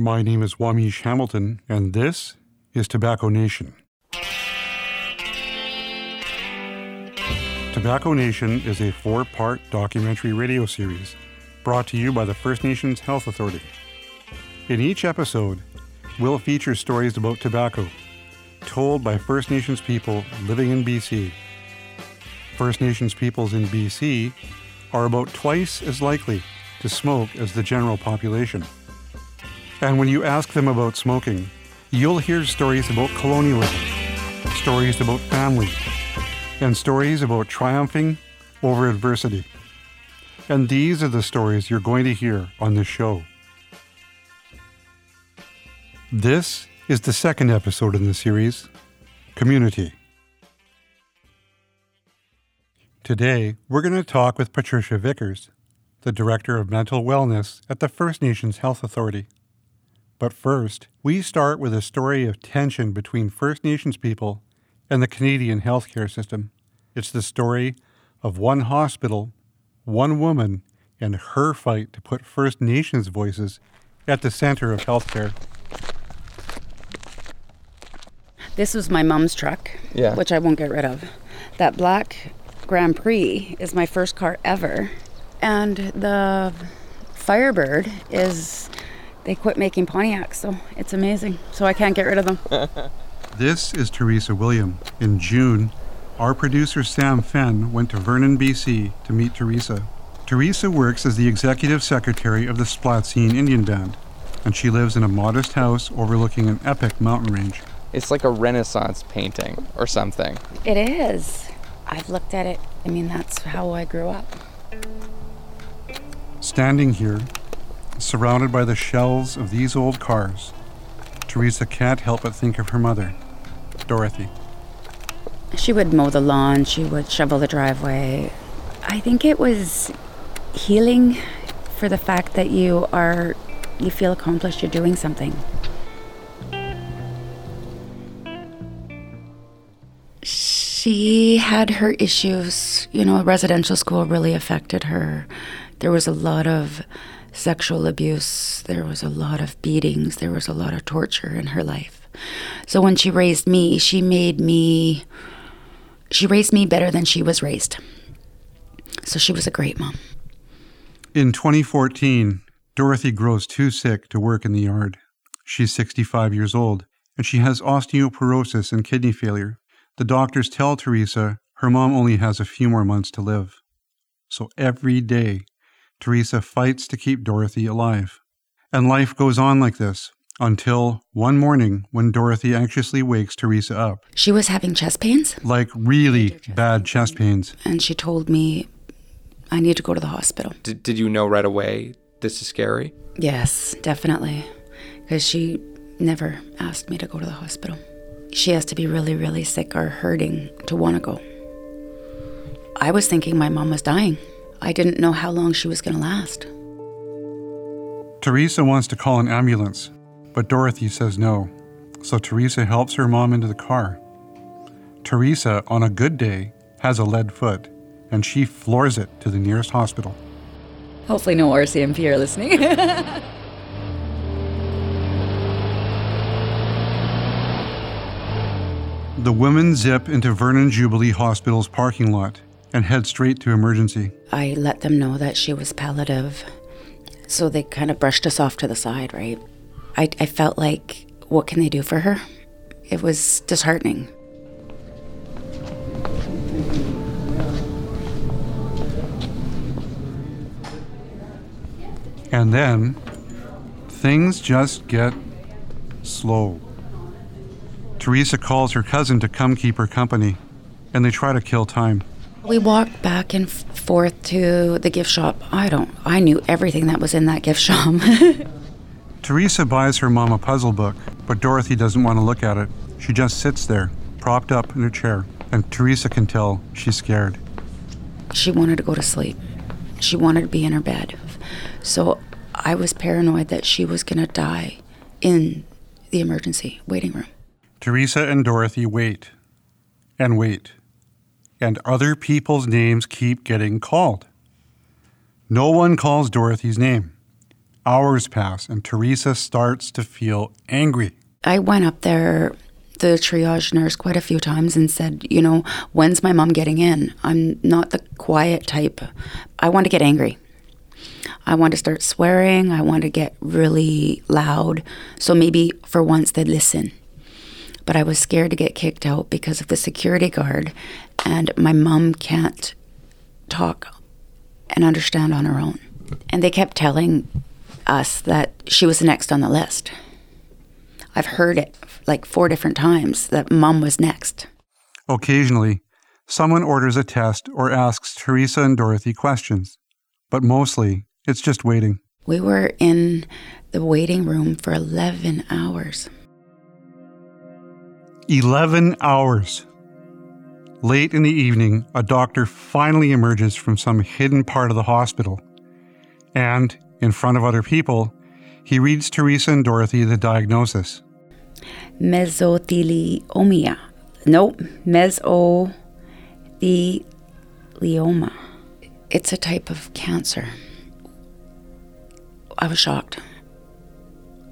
My name is Wamish Hamilton, and this is Tobacco Nation. Tobacco Nation is a four part documentary radio series brought to you by the First Nations Health Authority. In each episode, we'll feature stories about tobacco told by First Nations people living in BC. First Nations peoples in BC are about twice as likely to smoke as the general population. And when you ask them about smoking, you'll hear stories about colonialism, stories about family, and stories about triumphing over adversity. And these are the stories you're going to hear on this show. This is the second episode in the series Community. Today, we're going to talk with Patricia Vickers, the Director of Mental Wellness at the First Nations Health Authority. But first, we start with a story of tension between First Nations people and the Canadian healthcare system. It's the story of one hospital, one woman, and her fight to put First Nations voices at the center of healthcare. This was my mom's truck, Yeah. which I won't get rid of. That black Grand Prix is my first car ever. And the Firebird is, they quit making Pontiacs, so it's amazing. So I can't get rid of them. This is Teresa William. In June, our producer Sam Fenn went to Vernon, BC to meet Teresa. Teresa works as the executive secretary of the Splatsin Indian Band, and she lives in a modest house overlooking an epic mountain range. It's like a Renaissance painting or something. It is. I've looked at it. I mean, that's how I grew up. Standing here, surrounded by the shells of these old cars, Teresa can't help but think of her mother, Dorothy. She would mow the lawn, she would shovel the driveway. I think it was healing for the fact that you are, you feel accomplished, you're doing something. She had her issues. You know, residential school really affected her. There was a lot of sexual abuse, there was a lot of beatings, there was a lot of torture in her life. So when she raised me, she made me, she raised me better than she was raised. So she was a great mom. In 2014, Dorothy grows too sick to work in the yard. She's 65 years old, and she has osteoporosis and kidney failure. The doctors tell Teresa her mom only has a few more months to live. So every day, Teresa fights to keep Dorothy alive. And life goes on like this until one morning when Dorothy anxiously wakes Teresa up, She was having chest pains, like really bad chest pains. and she told me, I need to go to the hospital. Did, did you know right away this is scary? Yes, definitely. Because she never asked me to go to the hospital. She has to be really, really sick or hurting to want to go. I was thinking my mom was dying. I didn't know how long she was going to last. Teresa wants to call an ambulance, but Dorothy says no. So Teresa helps her mom into the car. Teresa, on a good day, has a lead foot, and she floors it to the nearest hospital. Hopefully, no RCMP are listening. The women zip into Vernon Jubilee Hospital's parking lot and head straight to emergency. I let them know that she was palliative. So they kind of brushed us off to the side, right? I, I felt like, what can they do for her? It was disheartening. And then things just get slow. Teresa calls her cousin to come keep her company, and they try to kill time. We walked back and forth to the gift shop. I don't, I knew everything that was in that gift shop. Teresa buys her mom a puzzle book, but Dorothy doesn't want to look at it. She just sits there, propped up in a chair, and Teresa can tell she's scared. she wanted to go to sleep. She wanted to be in her bed. So I was paranoid that she was going to die in the emergency waiting room. Teresa and Dorothy wait and wait, and other people's names keep getting called. No one calls Dorothy's name. Hours pass, and Teresa starts to feel angry. I went up there, the triage nurse, quite a few times and said, you know, when's my mom getting in? I'm not the quiet type. I want to get angry. I want to start swearing. I want to get really loud. So maybe for once they'd listen. But I was scared to get kicked out because of the security guard, and my mom can't talk and understand on her own. And they kept telling us that she was next on the list. I've heard it like four different times that mom was next. Occasionally, someone orders a test or asks Teresa and Dorothy questions, but mostly it's just waiting. We were in the waiting room for 11 hours. 11 hours. Late in the evening, a doctor finally emerges from some hidden part of the hospital. And, in front of other people, he reads Teresa and Dorothy the diagnosis. Mesothelioma. Nope, mesothelioma. It's a type of cancer. I was shocked.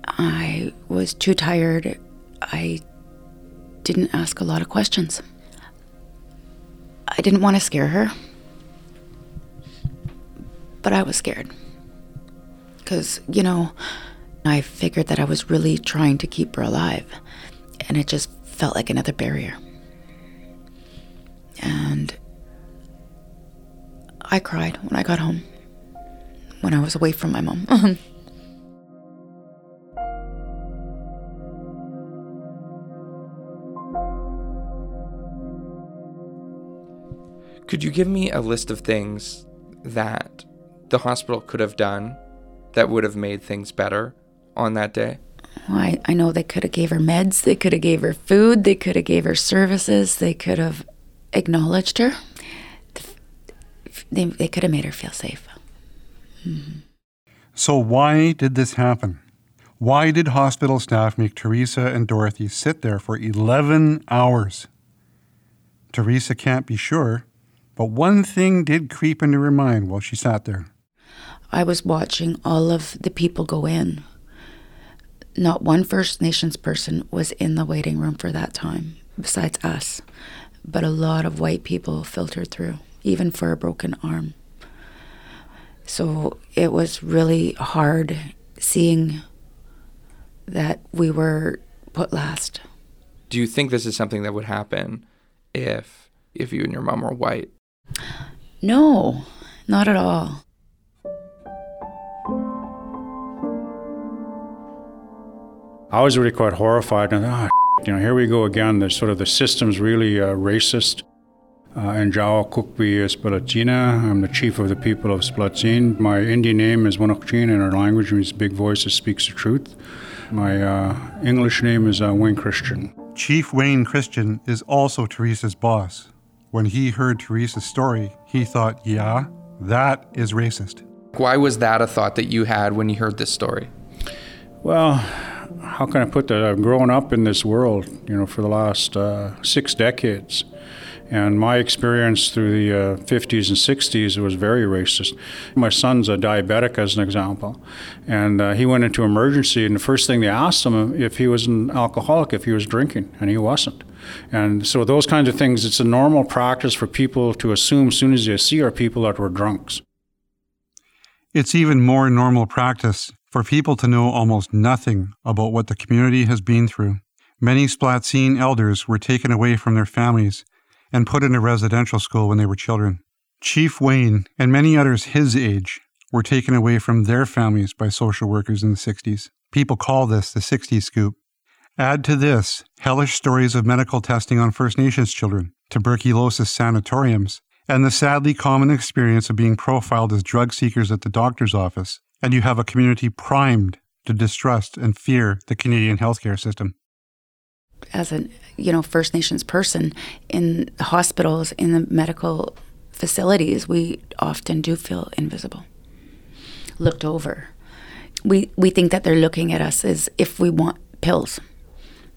I was too tired. I didn't ask a lot of questions. I didn't want to scare her, but I was scared. Because, you know, I figured that I was really trying to keep her alive, and it just felt like another barrier. And I cried when I got home when I was away from my mom. Could you give me a list of things that the hospital could have done that would have made things better on that day? Well, I, I know they could have gave her meds, they could have gave her food, they could have gave her services, they could have acknowledged her. They, they could have made her feel safe. Mm-hmm. So, why did this happen? Why did hospital staff make Teresa and Dorothy sit there for 11 hours? Teresa can't be sure, but one thing did creep into her mind while she sat there. I was watching all of the people go in. Not one First Nations person was in the waiting room for that time, besides us. But a lot of white people filtered through, even for a broken arm. So it was really hard seeing that we were put last. Do you think this is something that would happen if if you and your mom were white? No, not at all. I was really quite horrified. And ah, you know, here we go again. The sort of the system's really uh, racist. Uh, and Jawa Kukbi is Spalatina. I'm the chief of the people of Splatsin. My Indian name is Wanokchin, and our language means big voice that speaks the truth. My uh, English name is uh, Wayne Christian. Chief Wayne Christian is also Teresa's boss. When he heard Teresa's story, he thought, yeah, that is racist. Why was that a thought that you had when you heard this story? Well, how can I put that? I've grown up in this world, you know, for the last uh, six decades. And my experience through the uh, 50s and 60s was very racist. My son's a diabetic, as an example, and uh, he went into emergency, and the first thing they asked him if he was an alcoholic, if he was drinking, and he wasn't. And so those kinds of things, it's a normal practice for people to assume as soon as they see our people that we're drunks. It's even more normal practice for people to know almost nothing about what the community has been through. Many Splatsin elders were taken away from their families and put in a residential school when they were children. Chief Wayne and many others his age were taken away from their families by social workers in the 60s. People call this the 60s scoop. Add to this hellish stories of medical testing on First Nations children, tuberculosis sanatoriums, and the sadly common experience of being profiled as drug seekers at the doctor's office, and you have a community primed to distrust and fear the Canadian healthcare system as a you know First Nations person in hospitals, in the medical facilities, we often do feel invisible, looked over. We we think that they're looking at us as if we want pills.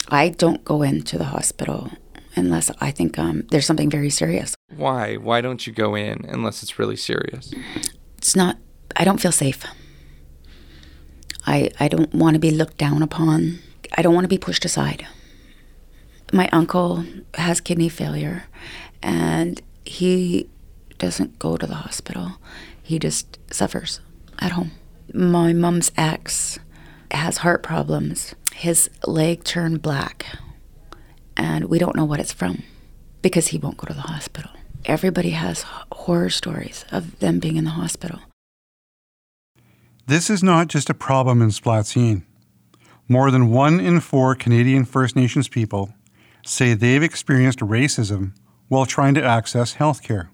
I don't go into the hospital unless I think um, there's something very serious. Why? Why don't you go in unless it's really serious? It's not. I don't feel safe. I, I don't want to be looked down upon. I don't want to be pushed aside. My uncle has kidney failure and he doesn't go to the hospital. He just suffers at home. My mom's ex has heart problems. His leg turned black and we don't know what it's from because he won't go to the hospital. Everybody has horror stories of them being in the hospital. This is not just a problem in Splatsin. More than one in four Canadian First Nations people say they've experienced racism while trying to access health care.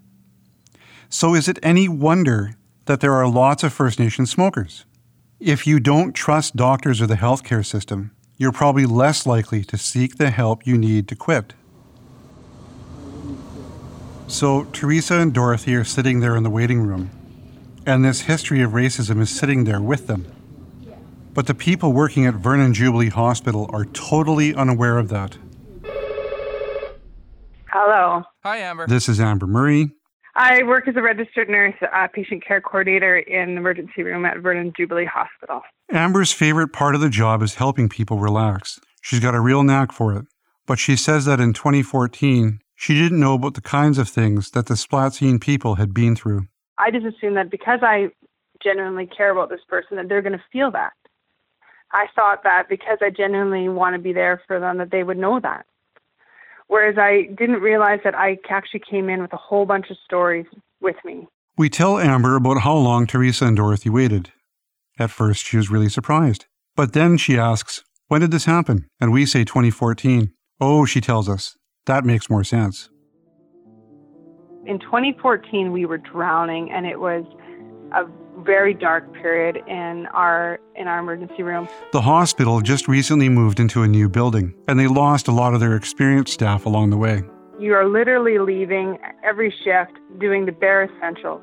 So, is it any wonder that there are lots of First Nations smokers? If you don't trust doctors or the healthcare system, you're probably less likely to seek the help you need to quit. So, Teresa and Dorothy are sitting there in the waiting room, and this history of racism is sitting there with them. But the people working at Vernon Jubilee Hospital are totally unaware of that. Hello. Hi, Amber. This is Amber Murray. I work as a registered nurse, uh, patient care coordinator in the emergency room at Vernon Jubilee Hospital. Amber's favorite part of the job is helping people relax. She's got a real knack for it. But she says that in 2014, she didn't know about the kinds of things that the splat Splatsin people had been through. I just assumed that because I genuinely care about this person, that they're going to feel that. I thought that because I genuinely want to be there for them, that they would know that. Whereas I didn't realize that I actually came in with a whole bunch of stories with me. We tell Amber about how long Teresa and Dorothy waited. At first, she was really surprised. But then she asks, When did this happen? And we say 2014. Oh, she tells us, that makes more sense. In 2014, we were drowning, and it was a very dark period in our in our emergency room. The hospital just recently moved into a new building, and they lost a lot of their experienced staff along the way. You are literally leaving every shift doing the bare essentials.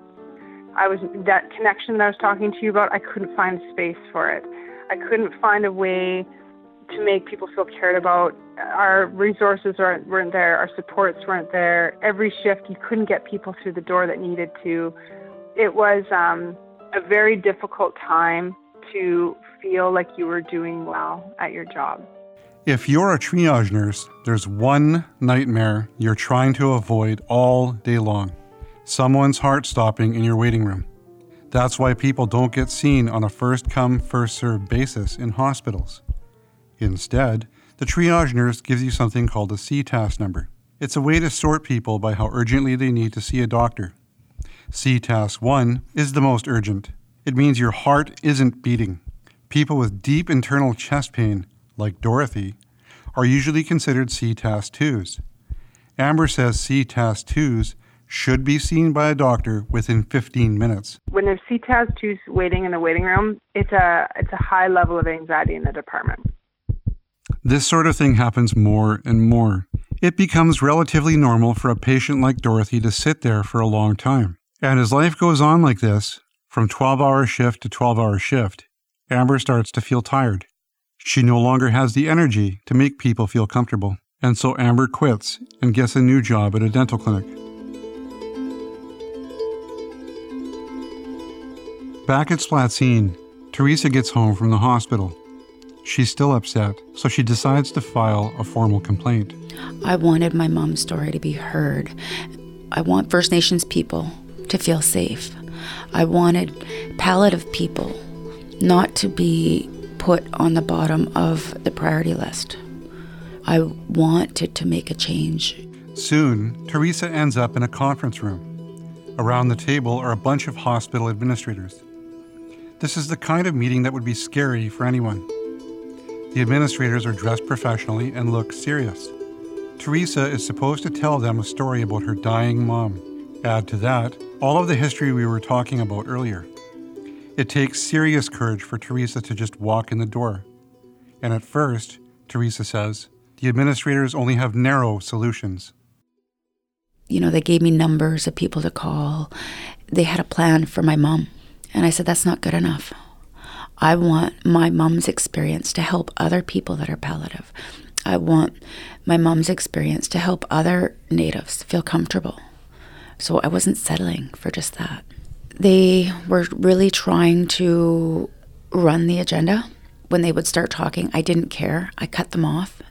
I was that connection that I was talking to you about. I couldn't find space for it. I couldn't find a way to make people feel cared about. Our resources weren't, weren't there. Our supports weren't there. Every shift, you couldn't get people through the door that needed to. It was um, a very difficult time to feel like you were doing well at your job. If you're a triage nurse, there's one nightmare you're trying to avoid all day long someone's heart stopping in your waiting room. That's why people don't get seen on a first come, first served basis in hospitals. Instead, the triage nurse gives you something called a CTAS number. It's a way to sort people by how urgently they need to see a doctor. CTAS 1 is the most urgent. It means your heart isn't beating. People with deep internal chest pain, like Dorothy, are usually considered CTAS 2s. Amber says CTAS 2s should be seen by a doctor within 15 minutes. When there's CTAS 2s waiting in the waiting room, it's a, it's a high level of anxiety in the department. This sort of thing happens more and more. It becomes relatively normal for a patient like Dorothy to sit there for a long time. And as life goes on like this, from 12 hour shift to 12 hour shift, Amber starts to feel tired. She no longer has the energy to make people feel comfortable. And so Amber quits and gets a new job at a dental clinic. Back at Splatsin, Teresa gets home from the hospital. She's still upset, so she decides to file a formal complaint. I wanted my mom's story to be heard. I want First Nations people to feel safe. I wanted palliative people not to be put on the bottom of the priority list. I wanted to make a change. Soon, Teresa ends up in a conference room. Around the table are a bunch of hospital administrators. This is the kind of meeting that would be scary for anyone. The administrators are dressed professionally and look serious. Teresa is supposed to tell them a story about her dying mom. Add to that all of the history we were talking about earlier. It takes serious courage for Teresa to just walk in the door. And at first, Teresa says, the administrators only have narrow solutions. You know, they gave me numbers of people to call. They had a plan for my mom. And I said, that's not good enough. I want my mom's experience to help other people that are palliative. I want my mom's experience to help other natives feel comfortable. So I wasn't settling for just that. They were really trying to run the agenda. When they would start talking, I didn't care. I cut them off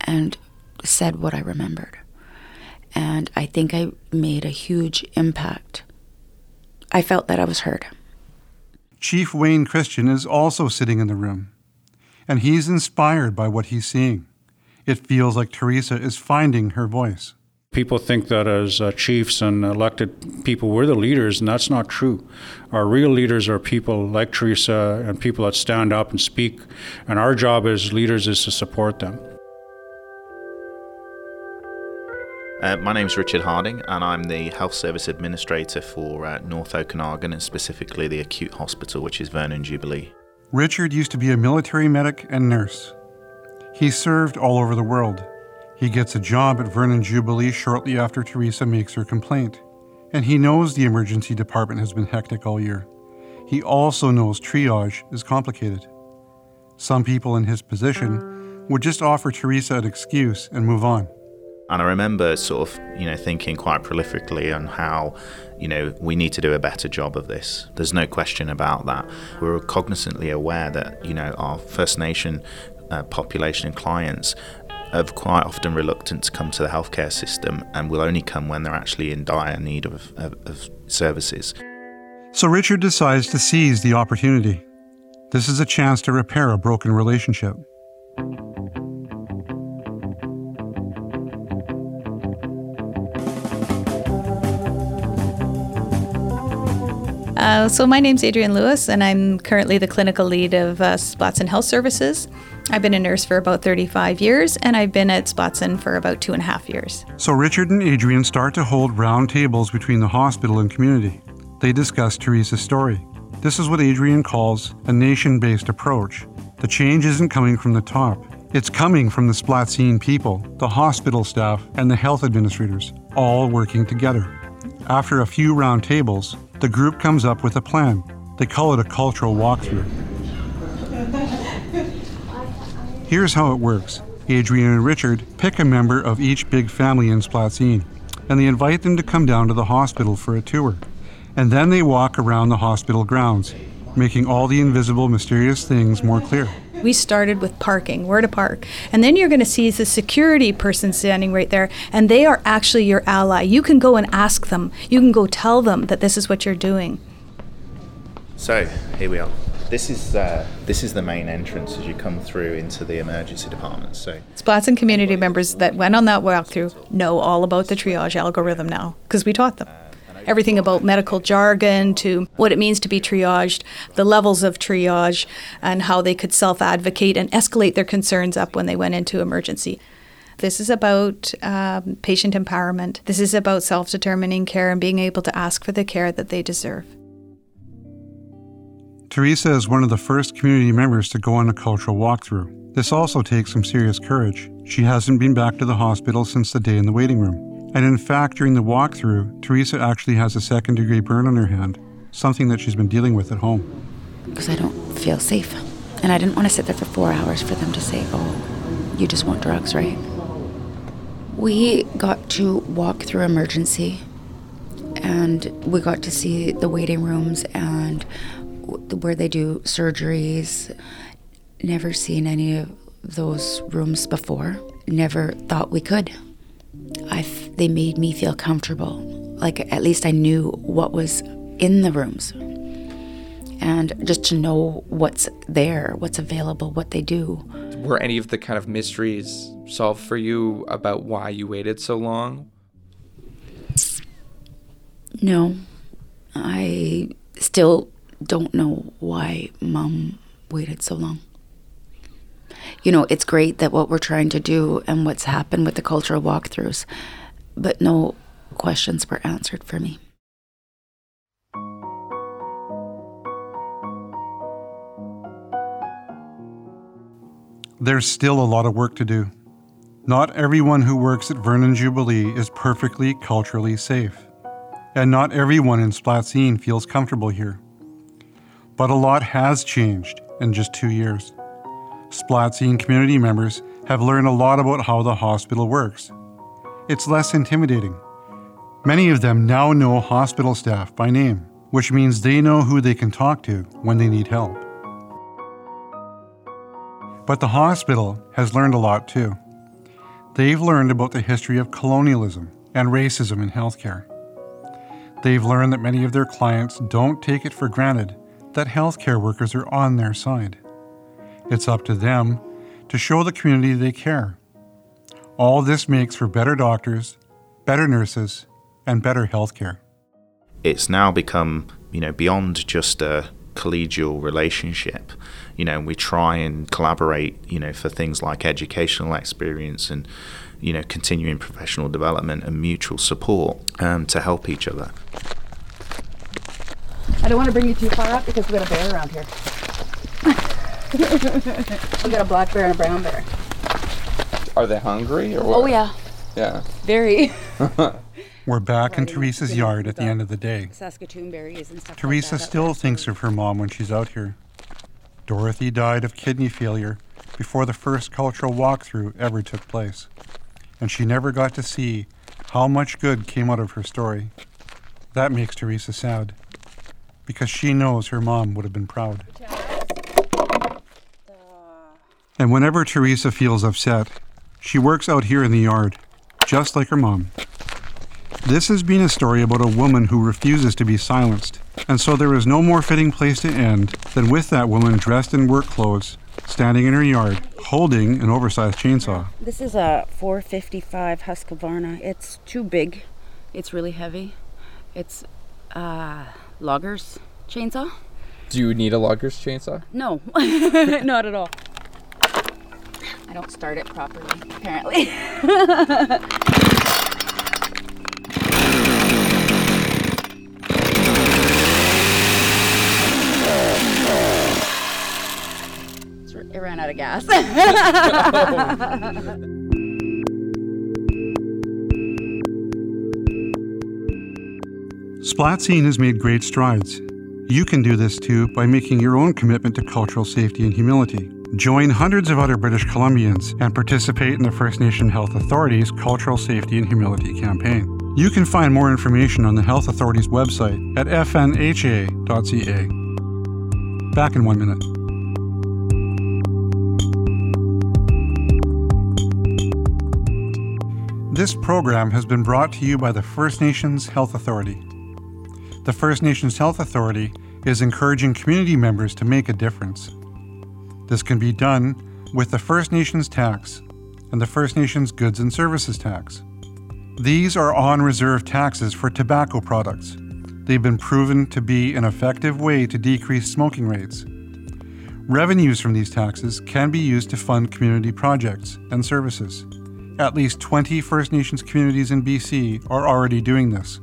and said what I remembered. And I think I made a huge impact. I felt that I was heard. Chief Wayne Christian is also sitting in the room, and he's inspired by what he's seeing. It feels like Teresa is finding her voice. People think that as uh, chiefs and elected people, we're the leaders, and that's not true. Our real leaders are people like Teresa and people that stand up and speak, and our job as leaders is to support them. Uh, my name is Richard Harding, and I'm the Health Service Administrator for uh, North Okanagan and specifically the acute hospital, which is Vernon Jubilee. Richard used to be a military medic and nurse. He served all over the world. He gets a job at Vernon Jubilee shortly after Teresa makes her complaint. And he knows the emergency department has been hectic all year. He also knows triage is complicated. Some people in his position would just offer Teresa an excuse and move on. And I remember sort of, you know, thinking quite prolifically on how, you know, we need to do a better job of this. There's no question about that. We're cognizantly aware that, you know, our First Nation uh, population and clients are quite often reluctant to come to the healthcare system and will only come when they're actually in dire need of, of, of services. So Richard decides to seize the opportunity. This is a chance to repair a broken relationship. Uh, so my name's Adrienne Lewis, and I'm currently the clinical lead of uh, Health Services. I've been a nurse for about 35 years, and I've been at Splatsin for about two and a half years. So Richard and Adrian start to hold round tables between the hospital and community. They discuss Teresa's story. This is what Adrian calls a nation-based approach. The change isn't coming from the top. It's coming from the Splatsin people, the hospital staff, and the health administrators, all working together. After a few round tables, the group comes up with a plan. They call it a cultural walkthrough. Here's how it works Adrian and Richard pick a member of each big family in Splatsin, and they invite them to come down to the hospital for a tour. And then they walk around the hospital grounds, making all the invisible, mysterious things more clear. We started with parking, where to park. And then you're going to see the security person standing right there, and they are actually your ally. You can go and ask them, you can go tell them that this is what you're doing. So, here we are. This is uh, this is the main entrance as you come through into the emergency department. So, Splatsin community members that went on that walkthrough know all about the triage algorithm now because we taught them everything about medical jargon to what it means to be triaged, the levels of triage, and how they could self advocate and escalate their concerns up when they went into emergency. This is about um, patient empowerment. This is about self determining care and being able to ask for the care that they deserve. Teresa is one of the first community members to go on a cultural walkthrough. This also takes some serious courage. She hasn't been back to the hospital since the day in the waiting room. And in fact, during the walkthrough, Teresa actually has a second degree burn on her hand, something that she's been dealing with at home. Because I don't feel safe. And I didn't want to sit there for four hours for them to say, oh, you just want drugs, right? We got to walk through emergency and we got to see the waiting rooms and where they do surgeries. Never seen any of those rooms before. Never thought we could. They made me feel comfortable. Like at least I knew what was in the rooms. And just to know what's there, what's available, what they do. Were any of the kind of mysteries solved for you about why you waited so long? No. I still don't know why mom waited so long you know, it's great that what we're trying to do and what's happened with the cultural walkthroughs, but no questions were answered for me. There's still a lot of work to do. Not everyone who works at Vernon Jubilee is perfectly culturally safe, and not everyone in Splatsin feels comfortable here. But a lot has changed in just two years. Splatsin community members have learned a lot about how the hospital works. It's less intimidating. Many of them now know hospital staff by name, which means they know who they can talk to when they need help. But the hospital has learned a lot too. They've learned about the history of colonialism and racism in healthcare. They've learned that many of their clients don't take it for granted that healthcare workers are on their side. It's up to them to show the community they care. All this makes for better doctors, better nurses, and better healthcare. It's now become, you know, beyond just a collegial relationship. You know, we try and collaborate, you know, for things like educational experience and, you know, continuing professional development and mutual support um, to help each other. I don't want to bring you too far up because we've got a bear around here. we've got a black bear and a brown bear. Are they hungry or oh, what? Oh yeah, Yeah. very. We're back in Teresa's yard at the the end of the day. Saskatoon berries and stuff. Teresa like that still there. thinks of her mom when she's out here. Dorothy died of kidney failure before the first cultural walkthrough ever took place, and she never got to see how much good came out of her story. That makes Teresa sad, because she knows her mom would have been proud. And whenever Teresa feels upset, she works out here in the yard, just like her mom. This has been a story about a woman who refuses to be silenced, and so there is no more fitting place to end than with that woman dressed in work clothes, standing in her yard, holding an oversized chainsaw. This is a 455 Husqvarna. It's too big. It's really heavy. It's uh, loggers chainsaw. Do you need a logger's chainsaw? No, not at all. I don't start it properly, apparently. It ran out of gas. Splatsin has made great strides. You can do this too by making your own commitment to cultural safety and humility. Join hundreds of other British Columbians and participate in the First Nation Health Authority's Cultural Safety and Humility campaign. You can find more information on the Health Authority's website at fnha.ca. Back in one minute. This program has been brought to you by the First Nations Health Authority. The First Nations Health Authority is encouraging community members to make a difference. This can be done with the First Nations tax and the First Nations goods and services tax. These are on reserve taxes for tobacco products. They've been proven to be an effective way to decrease smoking rates. Revenues from these taxes can be used to fund community projects and services. At least 20 First Nations communities in BC are already doing this.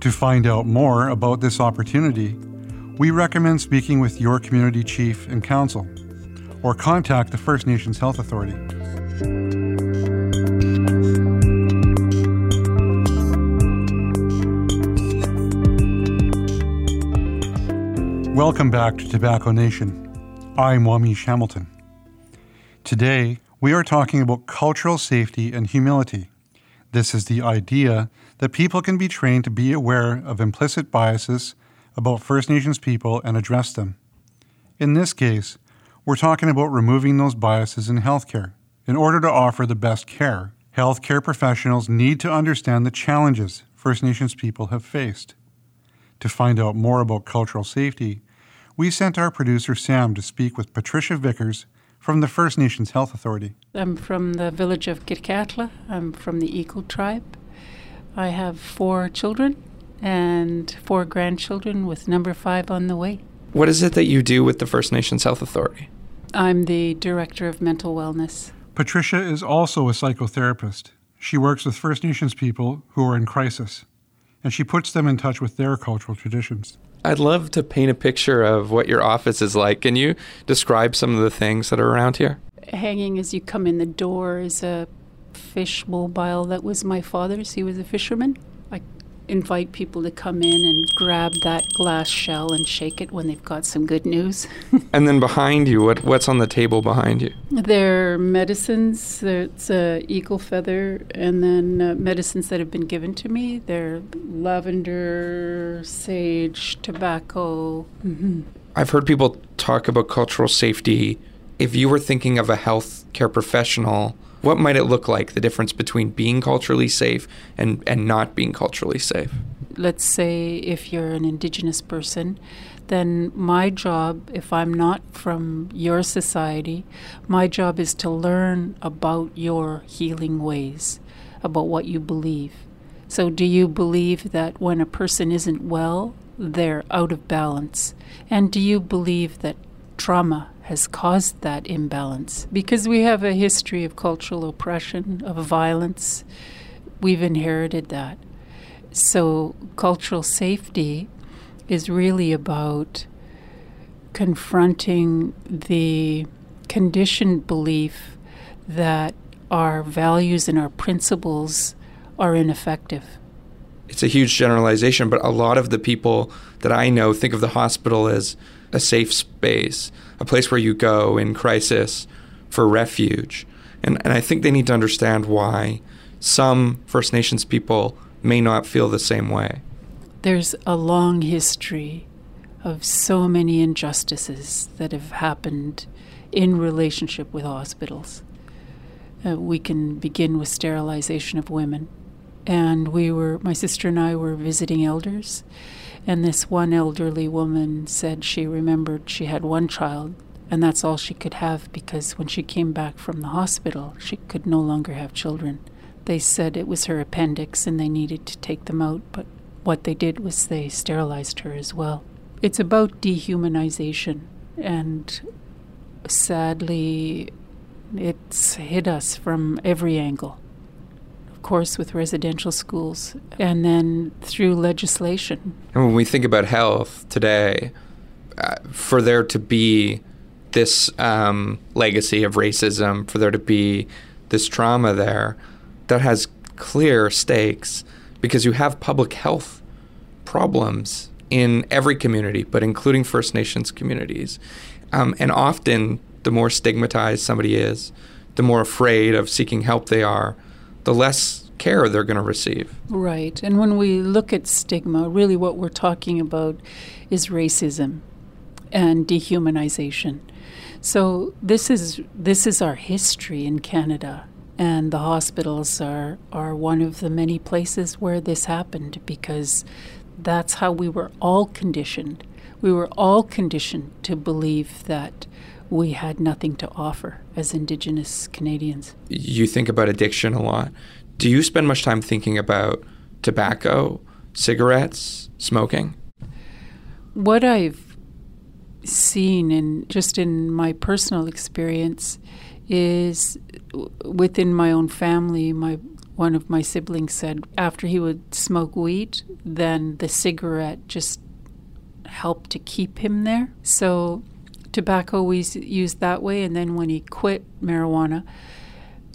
To find out more about this opportunity, we recommend speaking with your community chief and council or contact the First Nations Health Authority. Welcome back to Tobacco Nation. I'm Wamish Hamilton. Today, we are talking about cultural safety and humility. This is the idea that people can be trained to be aware of implicit biases about First Nations people and address them. In this case, we're talking about removing those biases in healthcare. In order to offer the best care, healthcare professionals need to understand the challenges First Nations people have faced. To find out more about cultural safety, we sent our producer Sam to speak with Patricia Vickers from the First Nations Health Authority. I'm from the village of Gitkatla. I'm from the Eagle tribe. I have four children and four grandchildren with number five on the way. What is it that you do with the First Nations Health Authority? I'm the director of mental wellness. Patricia is also a psychotherapist. She works with First Nations people who are in crisis, and she puts them in touch with their cultural traditions. I'd love to paint a picture of what your office is like. Can you describe some of the things that are around here? Hanging as you come in the door is a fish mobile that was my father's. He was a fisherman. Invite people to come in and grab that glass shell and shake it when they've got some good news. And then behind you, what, what's on the table behind you? There are medicines. There's uh, eagle feather, and then uh, medicines that have been given to me. They're lavender, sage, tobacco. hmm I've heard people talk about cultural safety if you were thinking of a healthcare professional, what might it look like, the difference between being culturally safe and, and not being culturally safe? Let's say if you're an Indigenous person, then my job, if I'm not from your society, my job is to learn about your healing ways, about what you believe. So, do you believe that when a person isn't well, they're out of balance? And do you believe that trauma has caused that imbalance? Because we have a history of cultural oppression, of violence, we've inherited that. So, cultural safety is really about confronting the conditioned belief that our values and our principles are ineffective. It's a huge generalization, but a lot of the people that I know think of the hospital as a safe space, a place where you go in crisis for refuge. And, and I think they need to understand why some First Nations people may not feel the same way. There's a long history of so many injustices that have happened in relationship with hospitals. Uh, we can begin with sterilization of women. And we were, my sister and I were visiting elders, and this one elderly woman said she remembered she had one child, and that's all she could have because when she came back from the hospital, she could no longer have children. They said it was her appendix and they needed to take them out, but what they did was they sterilized her as well. It's about dehumanization, and sadly, it's hit us from every angle. Course, with residential schools, and then through legislation. And when we think about health today, uh, for there to be this um, legacy of racism, for there to be this trauma there, that has clear stakes because you have public health problems in every community, but including First Nations communities. Um, and often, the more stigmatized somebody is, the more afraid of seeking help they are, the less care they're going to receive. Right. And when we look at stigma, really what we're talking about is racism and dehumanization. So this is this is our history in Canada and the hospitals are are one of the many places where this happened because that's how we were all conditioned. We were all conditioned to believe that we had nothing to offer as Indigenous Canadians. You think about addiction a lot. Do you spend much time thinking about tobacco, cigarettes, smoking? What I've seen in just in my personal experience is within my own family, my one of my siblings said after he would smoke weed, then the cigarette just helped to keep him there. So tobacco was used that way, and then when he quit marijuana,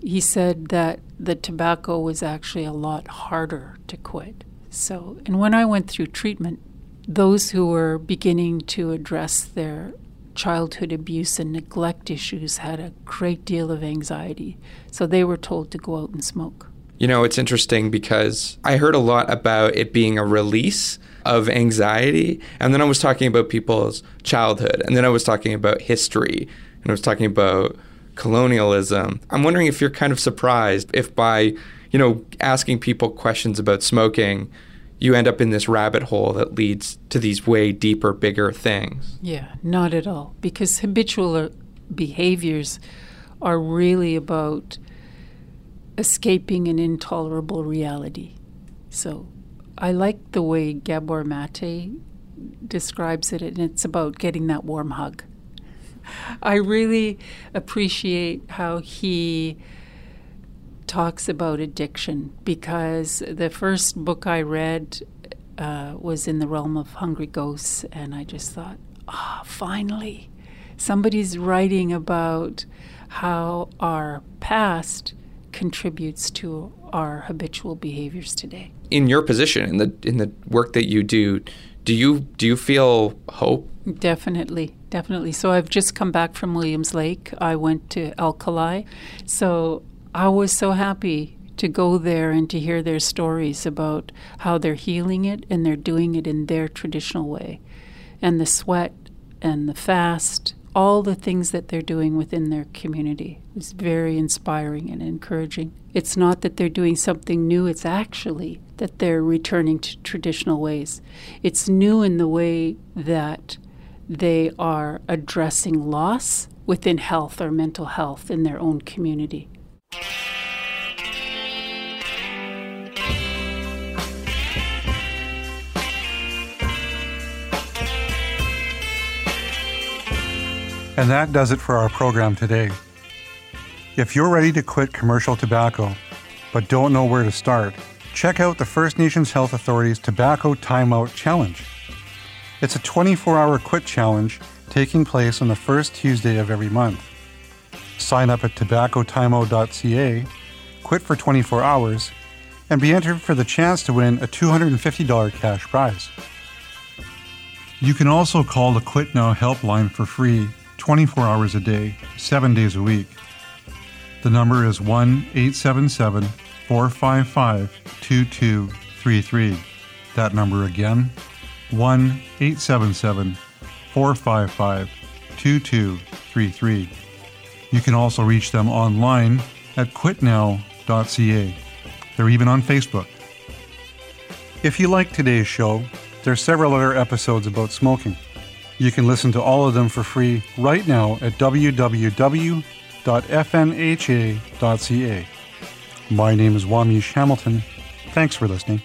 he said that the tobacco was actually a lot harder to quit. So, and when I went through treatment, those who were beginning to address their childhood abuse and neglect issues had a great deal of anxiety. So they were told to go out and smoke. You know, it's interesting because I heard a lot about it being a release of anxiety. And then I was talking about people's childhood. And then I was talking about history. And I was talking about colonialism. I'm wondering if you're kind of surprised if by, you know, asking people questions about smoking, you end up in this rabbit hole that leads to these way deeper, bigger things. Yeah, not at all. Because habitual behaviors are really about escaping an intolerable reality. So I like the way Gabor Mate describes it, and it's about getting that warm hug. I really appreciate how he talks about addiction because the first book I read uh, was in the realm of Hungry Ghosts, and I just thought, ah, oh, finally, somebody's writing about how our past contributes to our habitual behaviors today. In your position, in the in the work that you do, do you do you feel hope? Definitely, definitely. So I've just come back from Williams Lake. I went to Alkali, so I was so happy to go there and to hear their stories about how they're healing it and they're doing it in their traditional way. And the sweat and the fast, all the things that they're doing within their community is very inspiring and encouraging. It's not that they're doing something new, it's actually that they're returning to traditional ways. It's new in the way that they are addressing loss within health or mental health in their own community. And that does it for our program today. If you're ready to quit commercial tobacco, but don't know where to start, check out the First Nations Health Authority's Tobacco Timeout Challenge. It's a 24 hour quit challenge taking place on the first Tuesday of every month. Sign up at tobaccotimeout.ca, quit for 24 hours, and be entered for the chance to win a $250 cash prize. You can also call the Quit Now helpline for free 24 hours a day, 7 days a week. The number is 1 877 455 2233. That number again, 1 877 455 2233. You can also reach them online at quitnow.ca. They're even on Facebook. If you like today's show, there are several other episodes about smoking. You can listen to all of them for free right now at www.fnha.ca. My name is Wamish Hamilton. Thanks for listening.